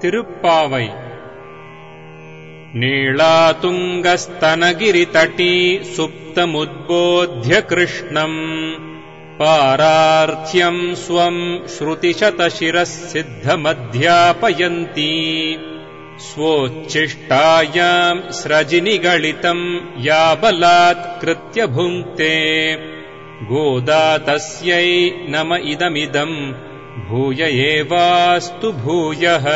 திருப்பாவை नीलातुङ्गस्तनगिरितटी सुप्तमुद्बोध्य कृष्णम् पारार्थ्यम् स्वम् श्रुतिशतशिरः सिद्धमध्यापयन्ती स्वोच्छिष्टायाम् स्रजिनिगलितम् या बलात्कृत्य भुङ्क्ते गोदा तस्यै नम इदमिदम् भूय एवास्तु भूयः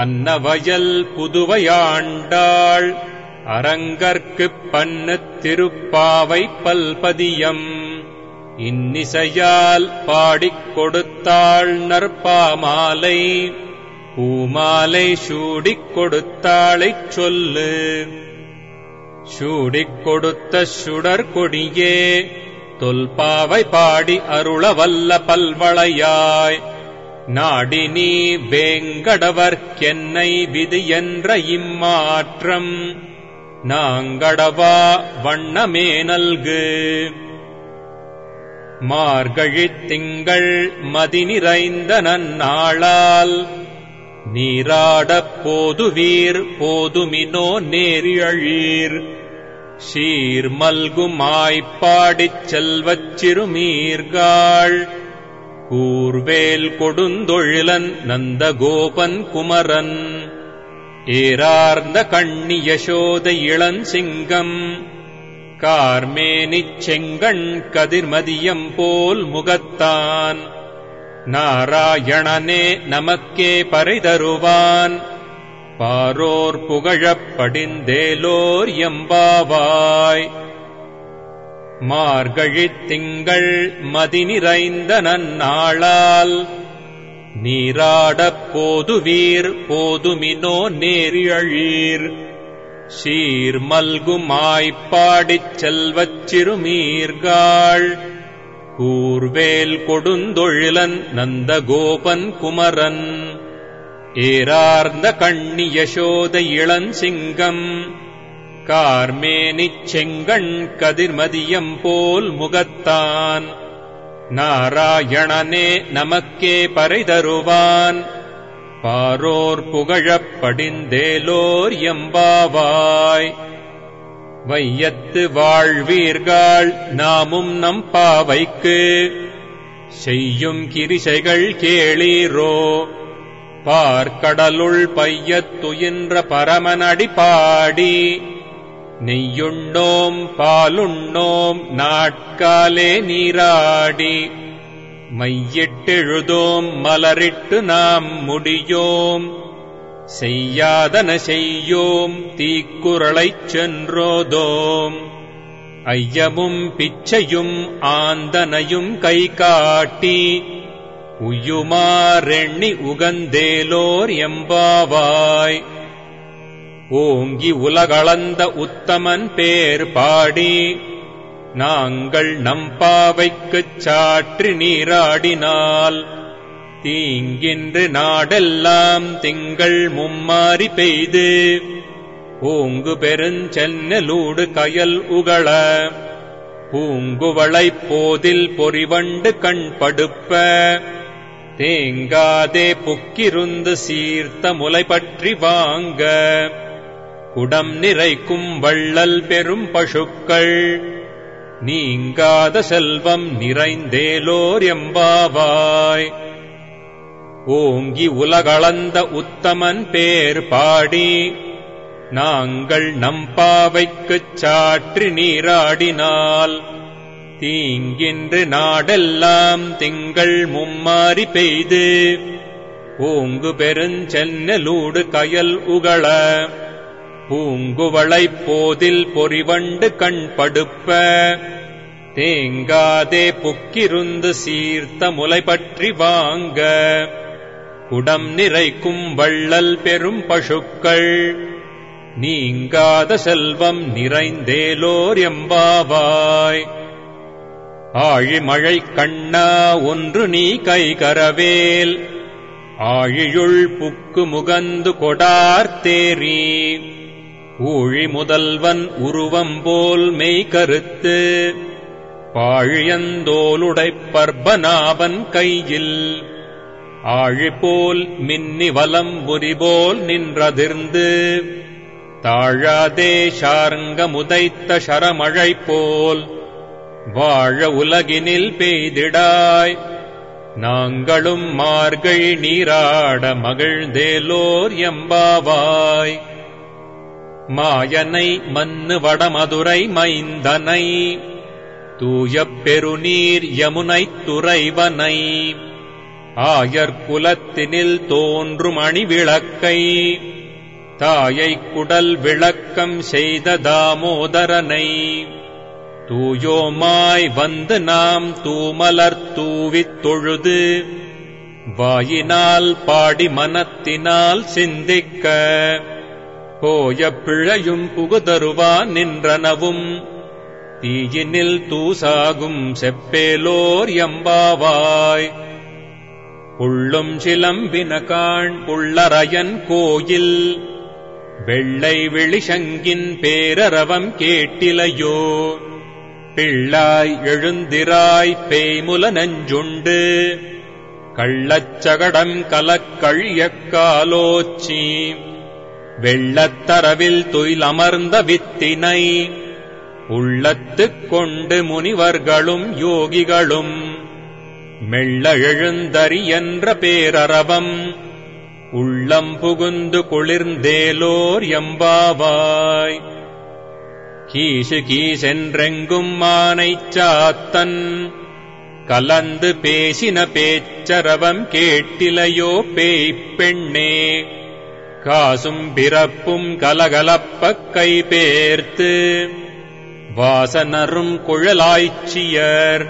அன்னவயல் புதுவையாண்டாள் அரங்கற்குப் பண்ணுத் திருப்பாவை பல்பதியம் இன்னிசையால் பாடிக் கொடுத்தாள் நற்பாமாலை பூமாலை சூடிக் கொடுத்தாளைச் சொல்லு சூடிக் கொடுத்த சுடர் கொடியே தொல்பாவை பாடி அருளவல்ல பல்வளையாய். நாடினி வேங்கடவர்க்கென்னை விதி என்ற இம்மாற்றம். நாங்கடவா வண்ணமே நல்கு. மார்கழித் திங்கள் மதி நிறைந்த நன்னாளால். நீராடப் போதுவீர் போதுமினோ நேரியழீர். சீர் மல்குமாய்ப்பாடிச் செல்வச் சிறுமீர்காள். கூர்வேல் கொடுந்தொழிலன் நந்தகோபன் குமரன். ஏரார்ந்த கண்ணி யசோத இளஞ்சிங்கம் கார்மேனிச் செங்கண் கதிர்மதியம் போல் முகத்தான். நாராயணனே நமக்கே பரிதருவான். பாரோர் புகழப் படிந்தேலோர் எம்பாவாய். மார்கழித் திங்கள் மதி நிறைந்த நன்னாளால் நீராடப் போதுவீர் போதுமினோ நேரியழீர். சீர் மல்குமாய்ப்பாடிச் செல்வச் சிறுமீர்காள் கூர்வேல் கொடுந்தொழிலன் நந்தகோபன் குமரன். ஏரார்ந்த கண்ணி யசோத இளஞ்சிங்கம். கார்மேனிச் செங்கண் கதிர்மதியம் போல் முகத்தான். நாராயணனே நமக்கே பறைதருவான். பாரோர் புகழப் படிந்தேலோர் எம்பாவாய். வையத்து வாழ்வீர்கள் நாமும் நம் பாவைக்கு. செய்யும் கிரிசைகள் கேளீரோ. பார்க்கடலுள் பையத்துயின்ற பரமனடி பாடி. நெய்யுண்ணோம் பாலுண்ணோம் நாட்காலே நீராடி. மையிட்டெழுதோம் மலரிட்டு நாம் முடியோம். செய்யாதன செய்யோம் தீக்குறளைச் சென்றோதோம். ஐயமும் பிச்சையும் ஆந்தனையும் கை காட்டி உய்யுமாறெண்ணி உகந்தேலோர் எம்பாவாய். ஓங்கி உலகளந்த உத்தமன் பேர் பாடி. நாங்கள் நம்பாவைக்குச் சாற்றி நீராடினால். தீங்கின்று நாடெல்லாம் திங்கள் மும்மாறி பெய்து. ஓங்கு பெருஞ்சென்னலூடு கயல் உகள. பூங்குவளைப் போதில் பொறிவண்டு கண் படுப்ப. தேங்காதே புக்கிருந்து சீர்த்த முலை பற்றி வாங்க. குடம் நிறைக்கும் வள்ளல் பெரும் பசுக்கள். நீங்காத செல்வம் நிறைந்தேலோர் எம்பாவாய். ஓங்கி உலகளந்த உத்தமன் பேர் பாடி. நாங்கள் நம்பாவைக்குச் சாற்றி நீராடினால். தீங்கின்று நாடெல்லாம் திங்கள் மும்மாறி பெய்து. பூங்கு பெருஞ்சென்னலூடு கயல் உகள. பூங்குவளைப் போதில் பொறிவண்டு கண் படுப்ப. தேங்காதே புக்கிருந்து சீர்த்த முலை பற்றி வாங்க. குடம் நிறைக்கும் வள்ளல் பெரும் பசுக்கள். நீங்காத செல்வம் நிறைந்தேலோர் எம்பாவாய். ஆழிமழை கண்ணா ஒன்று நீ கைகரவேல். ஆழியுள் புக்கு முகந்து கொடார்த்தேரி ஊழி முதல்வன் உருவம் போல் மெய் கருத்து. பாழியந்தோலுடைப் பர்பனாவன் கையில். ஆழிபோல் மின்னி வலம் புரிபோல் நின்றதிர்ந்து. தாழாதே ஷார்ங்க முதைத்த ஷரமழை போல். வாழ உலகினில் பெய்திடாய். நாங்களும் மார்கள் நீராட மகிழ்ந்தேலோர் எம்பாவாய். மாயனை மன்னு வடமதுரை மைந்தனை. தூய பெருநீர் யமுனைத் துறைவனை. ஆயர்குலத்தினில் தோன்றும் அணிவிளக்கை. தாயை குடல் விளக்கம் செய்த தாமோதரனை. தூயோமாய் வந்து நாம் தூமலர் தூவித் தொழுது வாயினால் பாடி மனத்தினால் சிந்திக்க போய பிழையும் புகுதருவா நின்றனவும் தீயினில் தூசாகும் செப்பேலோர் எம்பாவாய். உள்ளும் சிலம்பின காண் புள்ளரையன் கோயில் வெள்ளை விழிசங்கின் பேரரவம் கேட்டிலையோ பிள்ளாய் எழுந்திராய் பேய்முல நெஞ்சுண்டு. கள்ளச்சகடம் கலக்கழியக்காலோச்சி வெள்ளத்தரவில் துயிலமர்ந்த வித்தினை. உள்ளத்துக் கொண்டு முனிவர்களும் யோகிகளும். மெல்ல எழுந்தறி என்ற பேரரவம். உள்ளம் புகுந்து குளிர்ந்தேலோர் எம்பாவாய். கீசு கீசென்றெங்கும் மானைச் சாத்தன் கலந்து பேசின பேச்சரவம் கேட்டிலையோ பேய்ப்பெண்ணே. காசும் பிறப்பும் கலகலப்பக் கைபேர்த்து. வாசனரும் குழலாய்ச்சியர்.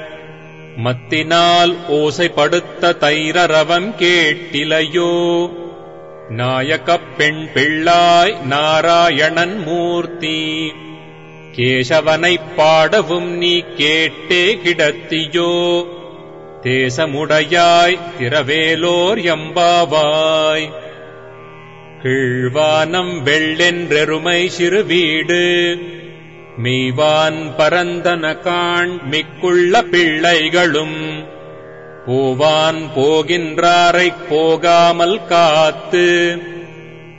மத்தினால் ஓசைப்படுத்த தைரரவம் கேட்டிலையோ. நாயகப் பெண் பிள்ளாய் நாராயணன் மூர்த்தி. கேசவனைப் பாடவும் நீ கேட்டே கிடத்தியோ. தேசமுடையாய் திரவேலோர் எம்பாவாய். கீழ்வானம் வெள்ளென்றெருமை சிறுவீடு. மெய்வான் பரந்தன காண் மிக்குள்ள பிள்ளைகளும். போவான் போகின்றாரைப் போகாமல் காத்து.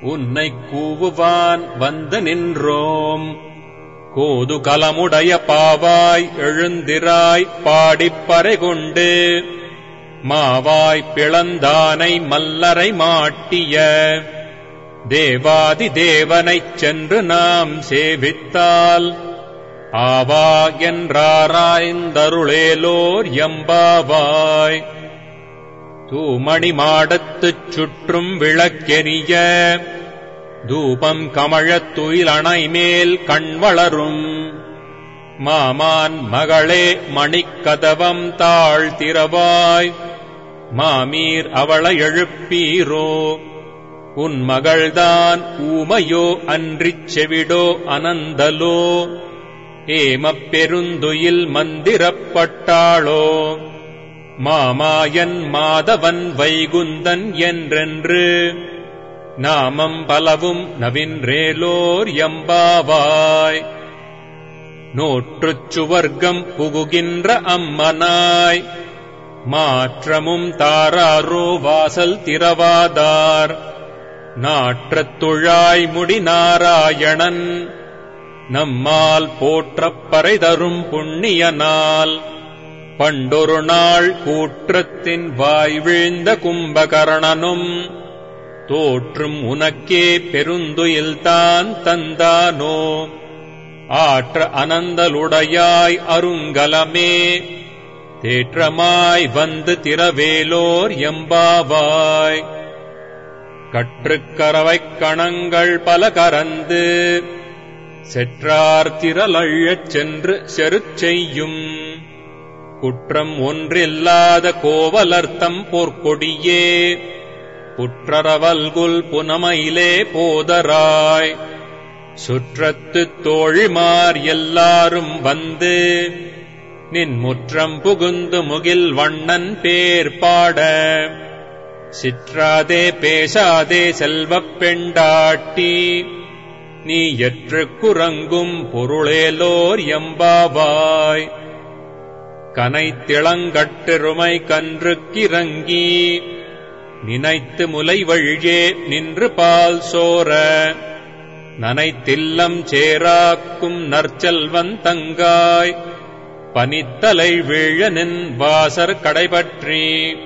உன்னைக் கூவுவான் வந்து நின்றோம். கோது கலமுடைய பாவாய் எழுந்திராய் பாடிப்பறை கொண்டு மாவாய் பிளந்தானை மல்லரை மாட்டிய தேவாதி தேவனைச் சென்று நாம் சேவித்தால் ஆவா என்றாராய்ந்தருளேலோர் எம்பாவாய். தூமணி மாடத்துச் சுற்றும் விளக்கெரிய தூபம் கமழத் துயிலணை மேல் கண் மாமான் மகளே மணிக்கதவம் தாழ்த்திரவாய் மாமீர் அவளை எழுப்பீரோ? உன் மகள்தான் ஊமையோ அன்றிச் செவிடோ அனந்தலோ? ஏமப் பெருந்துயில் மந்திரப்பட்டாளோ மாமாயன் மாதவன் வைகுந்தன் என்றென்று நாமம் பலவும் நவின்றேலோர் எம்பாவாய். நோற்றுச் சுவர்க்கம் புகுகின்ற அம்மனாய். மாற்றமும் தாராரோ வாசல் திரவாதார் நாற்றத் துழாய் முடி நாராயணன். நம்மால் போற்றப் பறைதரும் புண்ணிய நாள் பண்டொரு நாள் கூற்றத்தின் வாய் வீழ்ந்த கும்பகர்ணனும். தோற்றும் உனக்கே பெருந்துயில்தான் தந்தானோ? ஆற்ற அனந்தலுடையாய் அருங்கலமே தேற்றமாய் வந்து திரவேலோர் எம்பாவாய். கற்றுக்கரவைக் கணங்கள் பல கரந்து செற்றார் திரளழச் சென்று செருச்செய்யும் குற்றம் ஒன்றில்லாத கோவலர்த்தம் போர்க்கொடியே புற்றரவல்குல் புனமையிலே போதராய். சுற்றத்துத் தோழிமார் எல்லாரும் வந்து நின் முற்றம் புகுந்து முகில் வண்ணன் பேர் பாட. சிற்றாதே பேசாதே செல்வப் பெண்டாட்டி நீ எற்று குரங்கும் பொருளேலோர் எம்பாவாய். கனைத்திளங்கட்டெருமை கன்றுக்கிறங்கி நினைத்து முலை வழியே நின்று பால் சோர நனைத்தில்லம் சேராக்கும் நற்செல்வன் தங்காய். பனித்தலை வீழனின் வாசர் கடைபற்றி.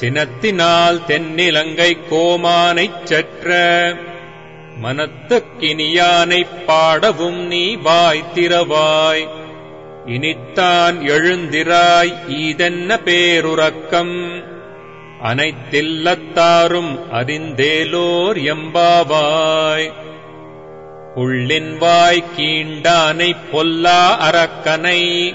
சினத்தினால் தென்னிலங்கை கோமானைச் செற்ற. மனத்துக்கினியானைப் பாடவும் நீ வாய் திறவாய். இனித்தான் எழுந்திராய் ஈதென்ன பேருறக்கம். அனைத்தில்லத்தாரும் அறிந்தேலோர் எம்பாவாய். உள்ளின் வாய் கீண்டானைப் பொல்லா அரக்கனை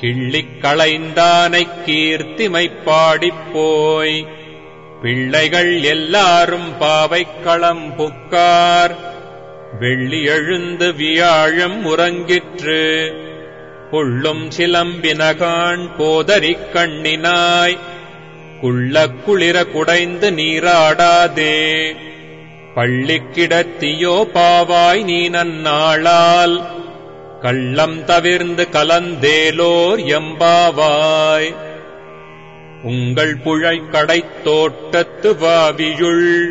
கிள்ளிக் களைந்தானைக் கீர்த்திமைப் பாடிப் போய். பிள்ளைகள் எல்லாரும் பாவைக் களம்புக்கார் வெள்ளி எழுந்து வியாழம் உறங்கிற்று. புள்ளும் சிலம்பினகான் போதரிக் கண்ணினாய். குள்ள குளிர குடைந்து நீராடாதே. பள்ளிக்கிடத்தியோ பாவாய் நீ நன்னாளால் கள்ளம் தவிர்ந்து கலந்தேலோர் எம்பாவாய். உங்கள் புழைக்கடைத் தோட்டத்து வாவியுள்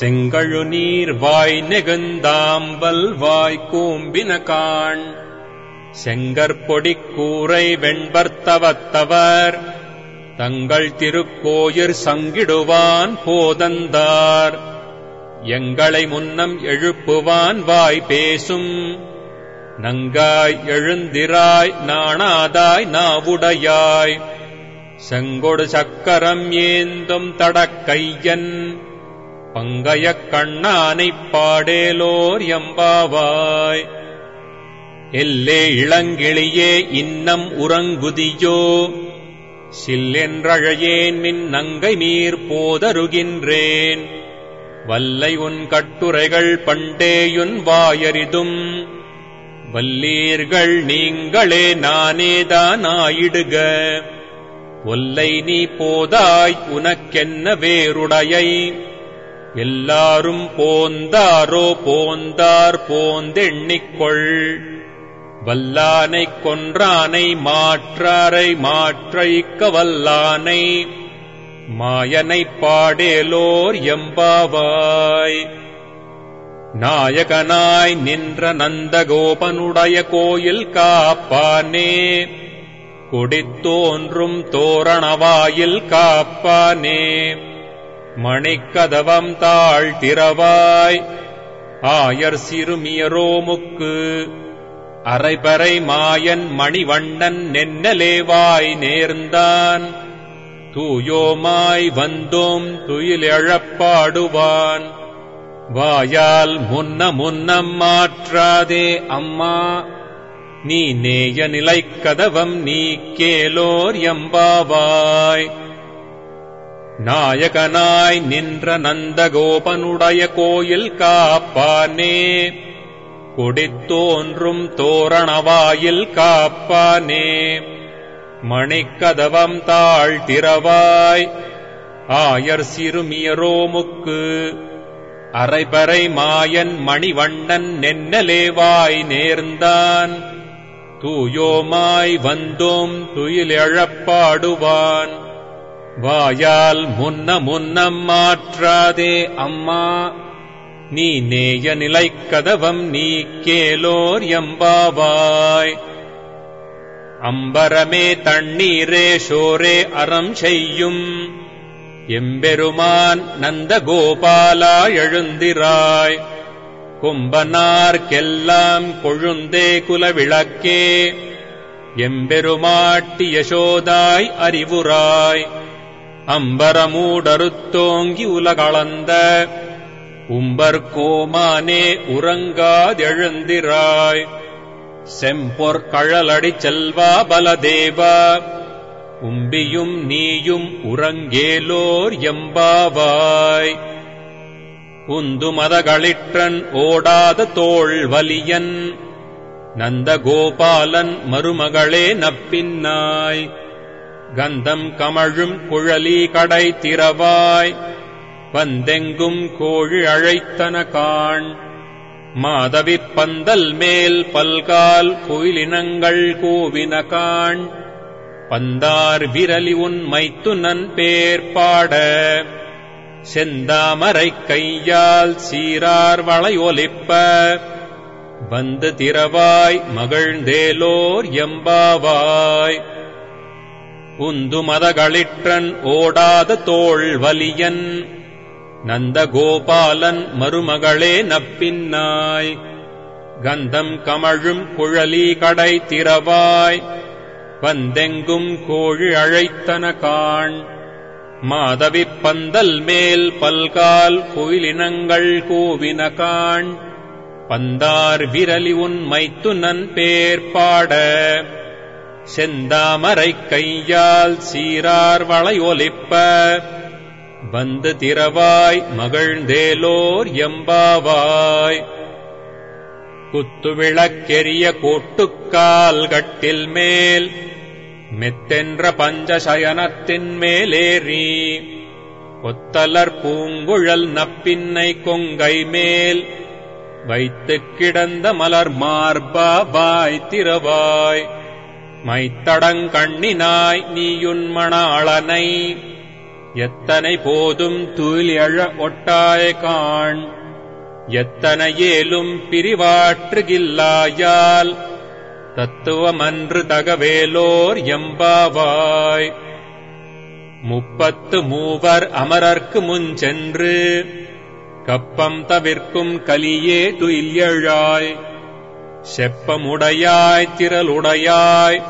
செங்கழு நீர் வாய் நெகுந்தாம்பல் வாய் கூம்பின காண். செங்கற்பொடிக் கூரை வெண்பர்த்தவத்தவர் தங்கள் திருக்கோயிற் சங்கிடுவான் போதந்தார். எங்களை முன்னம் எழுப்புவான் வாய் பேசும். நங்காய் எழுந்திராய் நாணாதாய் நாவுடையாய். செங்கொடு சக்கரம் ஏந்தும் தடக்கையன். பங்கயக் கண்ணானைப் பாடேலோர் எம்பாவாய். எல்லே இளங்கிளியே இன்னம் உறங்குதியோ. சில்லென்றழையேன் மின் நங்கை நீர் போதருகின்றேன். வல்லை உன் கட்டுரைகள் பண்டேயுன் வாயரிதும் வல்லீர்கள் நீங்களே நானேதான் ஆயிடுக. ஒல்லை நீ போதாய் உனக்கென்ன வேறுடையை? எல்லாரும் போந்தாரோ போந்தார் போந்தெண்ணிக்கொள் வல்லானை கொன்றானை மாற்றாரை மாற்றழிக்க வல்லானை மாயனை பாடேலோர் எம்பாவாய். நாயகனாய் நின்ற நந்தகோபனுடைய கோயில் காப்பானே கொடித்தோன்றும் தோரணவாயில் காப்பானே. மணிக்கதவம் தாழ் திறவாய் ஆயர் சிறுமியரோமுக்கு அரைபறை மாயன் மணிவண்ணன் நென்னலேவாய் நேர்ந்தான். தூயோமாய் வந்தோம் துயிலெழப்பாடுவான். வாயால் முன்ன முன்னம் மாற்றாதே அம்மா. நீ நேய நிலைக்கதவம் நீ கேலோர் எம்பாவாய். நாயகனாய் நின்ற நந்தகோபனுடைய கோயில் காப்பானே. கொடித்தோன்றும் தோரணவாயில் காப்பானே. மணிக்கதவம் தாழ் திறவாய் ஆயர் சிறுமியரோமுக்கு அரைபறை மாயன் மணிவண்ணன் நென்னலேவாய் நேர்ந்தான். தூயோமாய் வந்தோம் துயிலெழப்பாடுவான். வாயால் முன்ன முன்னம் மாற்றாதே அம்மா. நீ நேய நிலைக்கதவம் நீ கேலோர் எம்பாவாய். அம்பரமே தண்ணீரே ஷோரே அறம் செய்யும். எம்பெருமான் நந்தகோபாலா எழுந்திராய். கும்பனார்க்கெல்லாம் கொழுந்தே குலவிளக்கே. எம்பெருமாட்டி யசோதாய் அறிவுராய். அம்பரமூடறுத்தோங்கி உலகளந்த உம்பர் கோமானே உறங்காதெழுந்திராய். செம்பொற் கழலடி செல்வா பலதேவா. உம்பியும் நீயும் உறங்கேலோர் எம்பாவாய். உந்து மதகளிற்றன் ஓடாத தோள் வலியன். நந்தகோபாலன் மருமகளே நப்பின்னாய். கந்தம் கமழும் குழலி கடை திறவாய். வந்தெங்கும் கோழி அழைத்தன காண். மாதவிப் பந்தல் மேல் பல்கால் கோயிலினங்கள் கோவின காண். பந்தார் விரலி உன் மைத்துனன் பேர் செந்தாமரை கையால் சீரார் வளையொலிப்ப வந்து திரவாய் மகிழ்ந்தேலோர் எம்பாவாய். உந்து மதகளிற்றன் ஓடாத தோள் வலியன். நந்தகோபாலன் மருமகளே நப்பின்னாய். கந்தம் கமழும் குழலி கடை திறவாய். வந்தெங்கும் கோழி அழைத்தன காண். மாதவி பந்தல் மேல் பல்கால் கோயிலினங்கள் கூவின காண். பந்தார் விரலி உன் மைத்துனன் பேர்பாட செந்தாமரை கையால் சீரார் வளையொலிப்ப. வந்து திரவாய் மகிழ்ந்தேலோர் எம்பாவாய். குத்துவிளக்கெரிய கோட்டுக்கால் கட்டில் மேல் மெத்தென்ற பஞ்சசயனத்தின் மேலேறி. ஒத்தலர் பூங்குழல் நப்பின்னை கொங்கை மேல் வைத்துக் கிடந்த மலர் மார்பா வாய் திரவாய் மைத்தடங்கண்ணினாய் நீயுன்மணாளனை எத்தனை போதும் தூயழ ஒட்டாய காண். எத்தனையேலும் பிரிவாற்றுகில்லாயால். தத்துவமன்று தகவேலோர் எம்பாவாய். முப்பத்து மூவர் அமரர்க்கு முன் சென்று. கப்பம் தவிர்க்கும் கலியே துயில்யழாய். செப்பமுடையாய் திரளுடையாய்.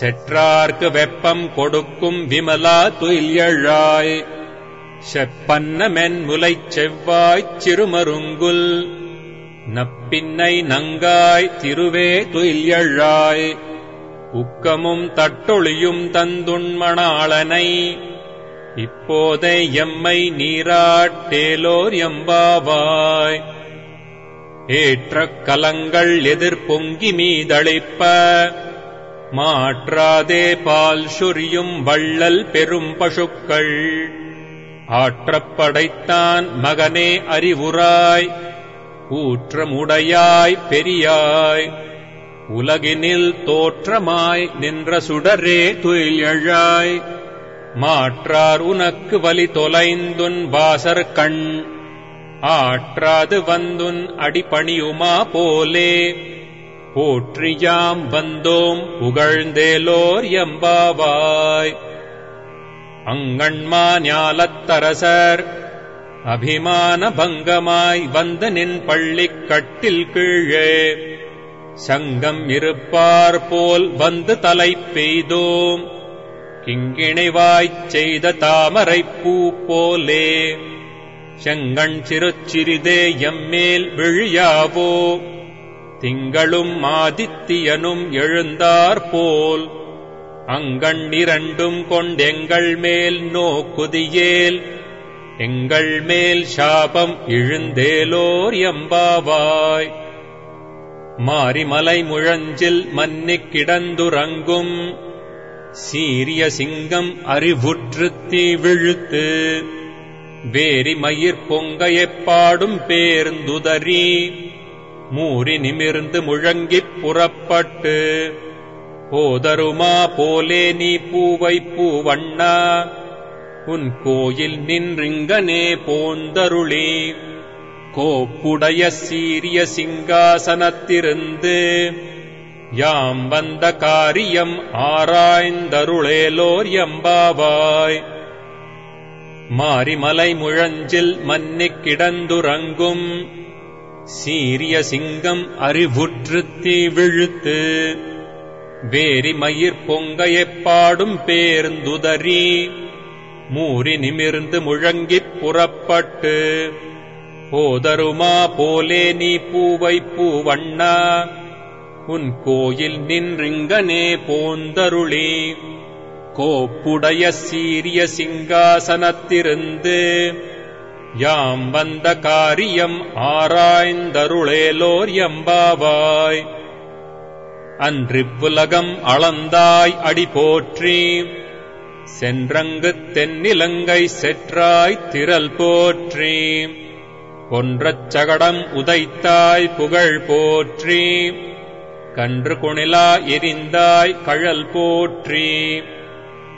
செற்றார்க்கு வெப்பம் கொடுக்கும் விமலா துயில்யழாய். செப்பன்னமென் முலைச் செவ்வாய்ச் சிறுமருங்குல். நப்பின்னை நங்காய் திருவே துயில்யழாய். உக்கமும் தட்டொழியும் தந்துண்மணாளனை இப்போதை எம்மை நீராட்டேலோர் எம்பாவாய். ஏற்ற கலங்கள் எதிர் பொங்கி மீதளிப்ப. மாற்றாதே பால் சுரியும் வள்ளல் பெரும் பசுக்கள். ஆற்றப்படைத்தான் மகனே அறிவுராய் ஊற்றமுடையாய் பெரியாய். உலகினில் தோற்றமாய் நின்ற சுடரே துயிலழாய் மாற்றார் உனக்கு வலி தொலைந்துன் வாசர் கண் ஆற்றாது வந்துன் அடிபணியுமா போலே. போற்றியாம் வந்தோம் புகழ்ந்தேலோர் எம்பாவாய். அங்கண்மா ஞாலத்தரசர் அபிமான பங்கமாய் வந்த நின் பள்ளிக் கட்டில் கீழே. சங்கம் இருப்பார் போல் வந்து தலை பெய்தோம் கிங்கிணைவாய்ச் செய்த தாமரைப் பூ போலே. செங்கண் சிறுச்சிறிதே எம்மேல் விழியாவோ திங்களும் ஆதித்தியனும் எழுந்தார் போல். அங்கண் இரண்டும் கொண்டெங்கள் மேல் நோக்குதியேல். எங்கள் மேல் சாபம் இழுந்தேலோர் எம்பாவாய். மாரிமலை முழஞ்சில் மன்னிக் கிடந்துறங்கும். சீரிய சிங்கம் அறிவுற்று தீ விழுத்து வேரி மயிர் பொங்கையைப் பேர்ந்துதறி. மூறி நிமிர்ந்து முழங்கிப் புறப்பட்டு போதருமா போலே நீ பூவை பூவண்ணா உன் கோயில் நின்றிங்கனே போந்தருளி கோப்புடைய சீரிய சிங்காசனத்திருந்து யாம் வந்த காரியம் ஆராய்ந்தருளேலோர் எம்பாவாய். மாரிமலை முழஞ்சில் மன்னிக் கிடந்துறங்கும் சீரிய சிங்கம் அறிவுற்று தீ விழுத்து வேரிமயிர் பொங்கையைப் பாடும் பேருந்துதறி மூறி நிமிர்ந்து முழங்கிப் புறப்பட்டு போதருமா போலே நீ பூவை பூவண்ணா உன் கோயில் நின்றிங்கனே போந்தருளி. கோப்புடைய சீரிய சிங்காசனத்திருந்து யாம் வந்த காரியம் ஆராய்ந்தருளேலோர் எம்பாவாய். அன்றிப்புலகம் அளந்தாய் அடி போற்றி. சென்றங்கு தென்னிலங்கை செற்றாய் திரல் போற்றி. பொன்றச் சகடம் உதைத்தாய் புகழ் போற்றி. கன்று குணிலா எரிந்தாய் கழல் போற்றி.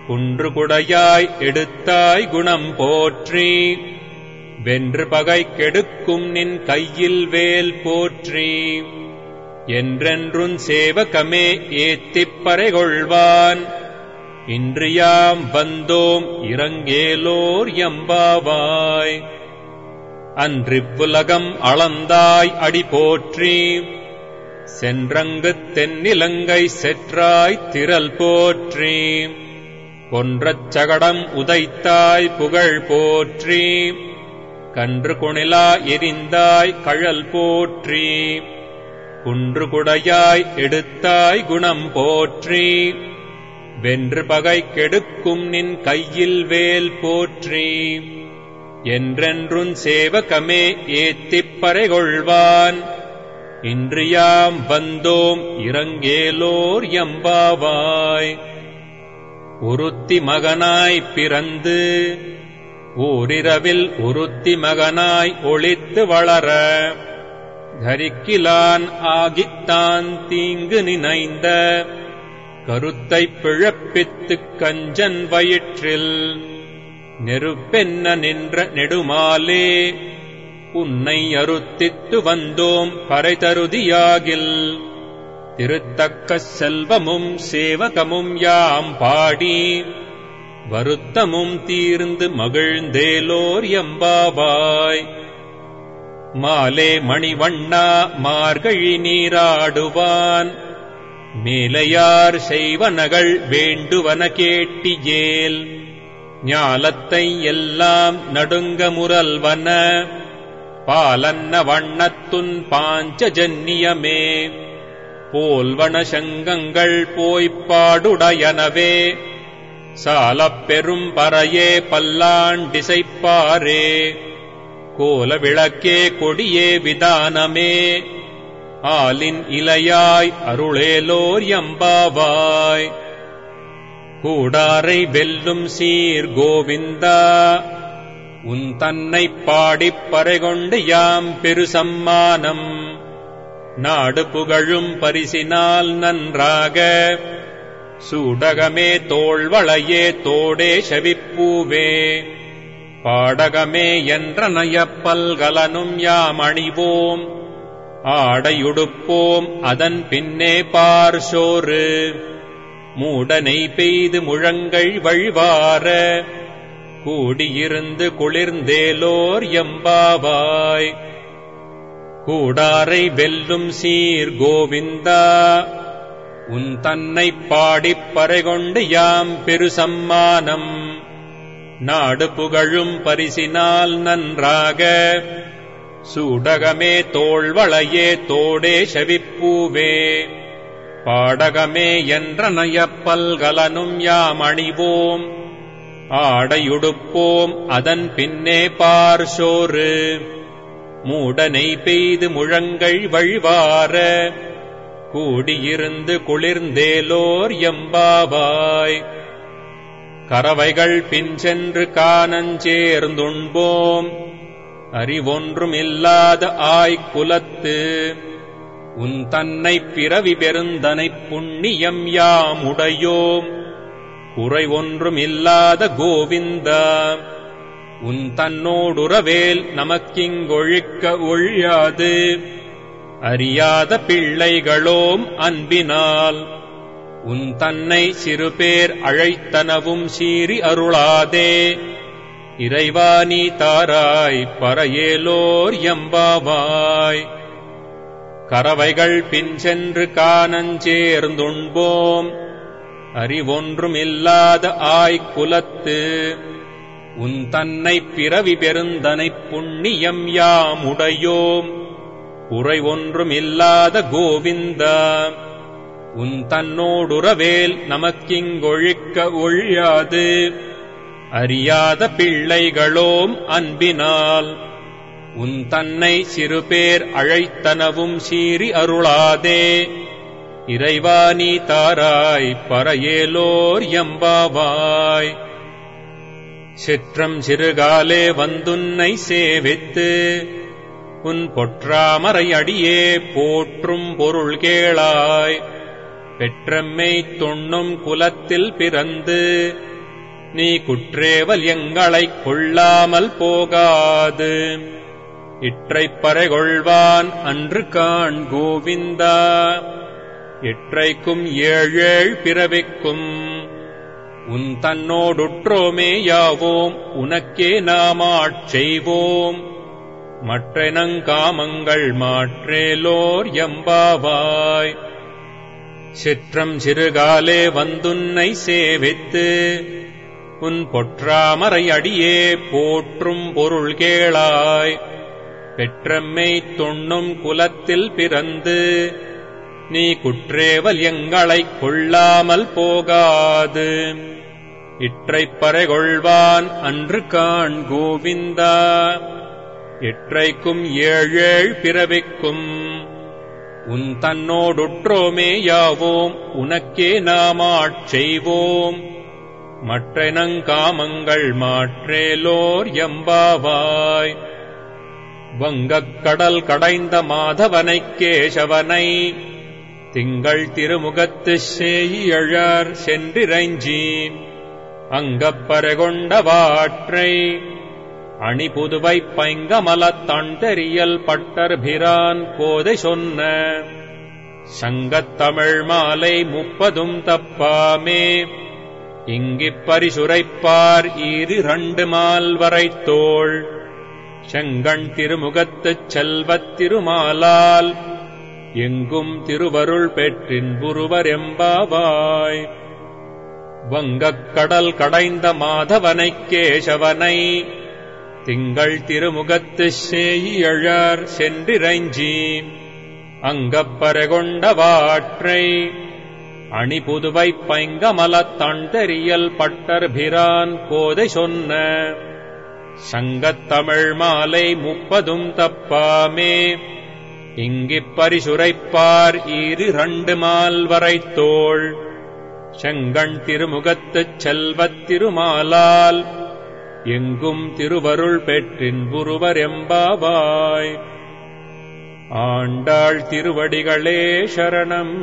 குன்று குடையாய் எடுத்தாய் குணம் போற்றி. வென்று பகை கெடுக்கும் நின் கையில் வேல் போற்றி. என்றென்றும் சேவகமே ஏத்திப் பறைகொள்வான். இன்றியாம் வந்தோம் இறங்கேலோர் எம்பாவாய். அன்றிப்புலகம் அளந்தாய் அடி போற்றி. சென்றங்குத் தென்னிலங்கை செற்றாய் திரல் போற்றி. கொன்றச் சகடம் உதைத்தாய் புகழ் போற்றி. கன்று குணிலா எரிந்தாய் கழல் போற்றி. குன்று குடையாய் எடுத்தாய் குணம் போற்றி. வென்று பகை கெடுக்கும் நின் கையில் வேல் போற்றி. என்றென்றும் சேவகமே ஏத்திப் பறைகொள்வான். இன்றியாம் வந்தோம் இறங்கேலோர் எம்பாவாய். உருத்தி மகனாய் பிறந்து ஓரிரவில் உருத்தி மகனாய் ஒளித்து வளர தரிக்கிலான் ஆகித்தான் தீங்கு நினைந்த கருத்தைப் பிழப்பித்துக் கஞ்சன் வயிற்றில் நெருப்பென்ன நின்ற நெடுமாலே உன்னை அருத்தித்து வந்தோம் பறைதருதியாகில் திருத்தக்க செல்வமும் சேவகமும் யாம் பாடி வருத்தமும் தீர்ந்து மகிழ்ந்தேலோர் எம்பாவாய். மாலே மணிவண்ணா மார்கழி நீராடுவான். மேலையார் செய்வனகள் வேண்டுவன கேட்டியேல். ஞாலத்தை எல்லாம் நடுங்க முரல்வன. பாலன்ன வண்ணத்துன் பாஞ்சஜன்னியமே. போல்வன சங்கங்கள் போய்ப்பாடுடையனவே சாலப்பெரும் பறையே பல்லாண்டிசைப்பாரே கோல விளக்கே கொடியே விதானமே. ஆலின் இலையாய் அருளேலோர் எம்பாவாய் கூடாரை வெல்லும் சீர் கோவிந்தா. உன் தன்னைப் பாடிப் பறைகொண்டு யாம் பெருசம்மானம். நாடு புகழும் பரிசினால் நன்றாக. சூடகமே தோள்வளையே தோடே செவிப்பூவே. பாடகமே என்ற நயப்பல்கலனும் யாம் அணிவோம். ஆடையுடுப்போம் அதன் பின்னே பார் சோறு. மூடனை பெய்து முழங்கள் வழிவார. கூடியிருந்து குளிர்ந்தேலோர் எம்பாவாய். கூடாரை வெல்லும் சீர் கோவிந்தா. உன் தன்னை பாடிப் பறைகொண்டு யாம் பெரு சம்மானம் நாடு புகழும் பரிசினால் நன்றாக. சூடகமே தோள்வளையே தோடே செவிப்பூவே. பாடகமே என்ற நயப்பல்கலனும் யாம் அணிவோம். ஆடையுடுப்போம் அதன் பின்னே பார்சோறு மூடனை பெய்து முழங்கள் வழிவார. கூடியிருந்து குளிர்ந்தேலோர் எம்பாவாய். கறவைகள் பின் சென்று காணஞ்சேர்ந்துண்போம். அறிவொன்றும் இல்லாத ஆய்க்குலத்து. உன் தன்னை பிறவி பெருந்தனைப் புண்ணியம் யாம் உடையோம். குறை ஒன்றும் இல்லாத கோவிந்தா. உன் தன்னோடுறவேல் நமக்கிங்கொழிக்க ஒழியாது. அறியாத பிள்ளைகளோம் அன்பினால். உன் தன்னை சிறுபேர் அழைத்தனவும் சீறி அருளாதே. இறைவா நீ தாராய் பறையேலோர் எம்பாவாய். கறவைகள் பின் சென்று காணஞ்சேர்ந்துண்போம் அறிவொன்றுமில்லாத ஆய்க்குலத்து உன் தன்னை பிறவி பெருந்தனைப் புண்ணியம் யாம் உடையோம் குறை ஒன்றும் இல்லாத கோவிந்தா. உன் தன்னோடுறவேல் நமக்கிங்கொழிக்க ஒழியாது. அறியாத பிள்ளைகளோம் அன்பினால். உன் தன்னை சிறுபேர் அழைத்தனவும் சீறி அருளாதே. இறைவா நீ தாராய் பறையேலோர் எம்பாவாய். சிற்றம் சிறுகாலே வந்துன்னை சேவித்து உன் பொற்றாமரை அடியே போற்றும் பொருள் கேளாய். பெற்றம்மை தொண்ணும் குலத்தில் பிறந்து நீ குற்றேவல் எங்களைக் கொள்ளாமல் போகாது. இற்றைப் பறைகொள்வான் அன்று காண் கோவிந்தா. இற்றைக்கும் ஏழேழ் பிறவிக்கும் உன் தன்னோடுற்றோமே யாவோம் உனக்கே நாமாட் செய்வோம் மற்றெனங்காமங்கள் மாற்றேலோர் எம்பாவாய். சிற்றம் சிறுகாலே வந்துன்னை சேவித்து உன் பொற்றாமரை அடியே போற்றும் பொருள் கேளாய். பெற்றம்மை தொண்ணும் குலத்தில் பிறந்து நீ குற்றேவல் எங்களைக் கொள்ளாமல் போகாது. இற்றைப் பறைகொள்வான் அன்று காண் கோவிந்தா எற்றைக்கும் ஏழேழ் பிறவிக்கும். உன் தன்னோடுற்றோமே யாவோம் உனக்கே நாமாட் செய்வோம். மற்றெனங்காமங்கள் மாற்றேலோர் எம்பாவாய். வங்கக் கடல் கடைந்த மாதவனைக் கேசவனை. திங்கள் திருமுகத்து சேயழர் சென்றிரைஞ்சி அங்கப்பரகொண்ட வாற்றை அணி புதுவை பைங்கமலத் தண்டெறியல் பட்டர்பிரான் கோதை சொன்ன சங்கத்தமிழ் மாலை முப்பதும் தப்பாமே. இங்கிப் பரிசுரைப்பார் ஈரிரண்டு மால் தோள். செங்கண் திருமுகத்துச் செல்வத் திருமாலால் எங்கும் திருவருள் பெற்றின் புருவரெம்பாவாய் வங்கக் கடல் கடைந்த மாதவனைக் கேசவனை திங்கள் திருமுகத்து சேயியழார் சென்றிரைஞ்சி அங்கப்பரகொண்ட வாற்றை அணி புதுவை பைங்கமலத் தண்டெறியல் பட்டர்பிரான் கோதை சொன்ன. சங்கத்தமிழ் மாலை முப்பதும் தப்பாமே. இங்கிப் பரிசுரைப்பார் ஈரிரண்டு மால்வரை தோள் செங்கண் திருமுகத்துச் செல்வத் திருமாலால் எங்கும் திருவருள் பெற்றின் புருவரெம்பாவாய் ஆண்டாள் திருவடிகளே சரணம்.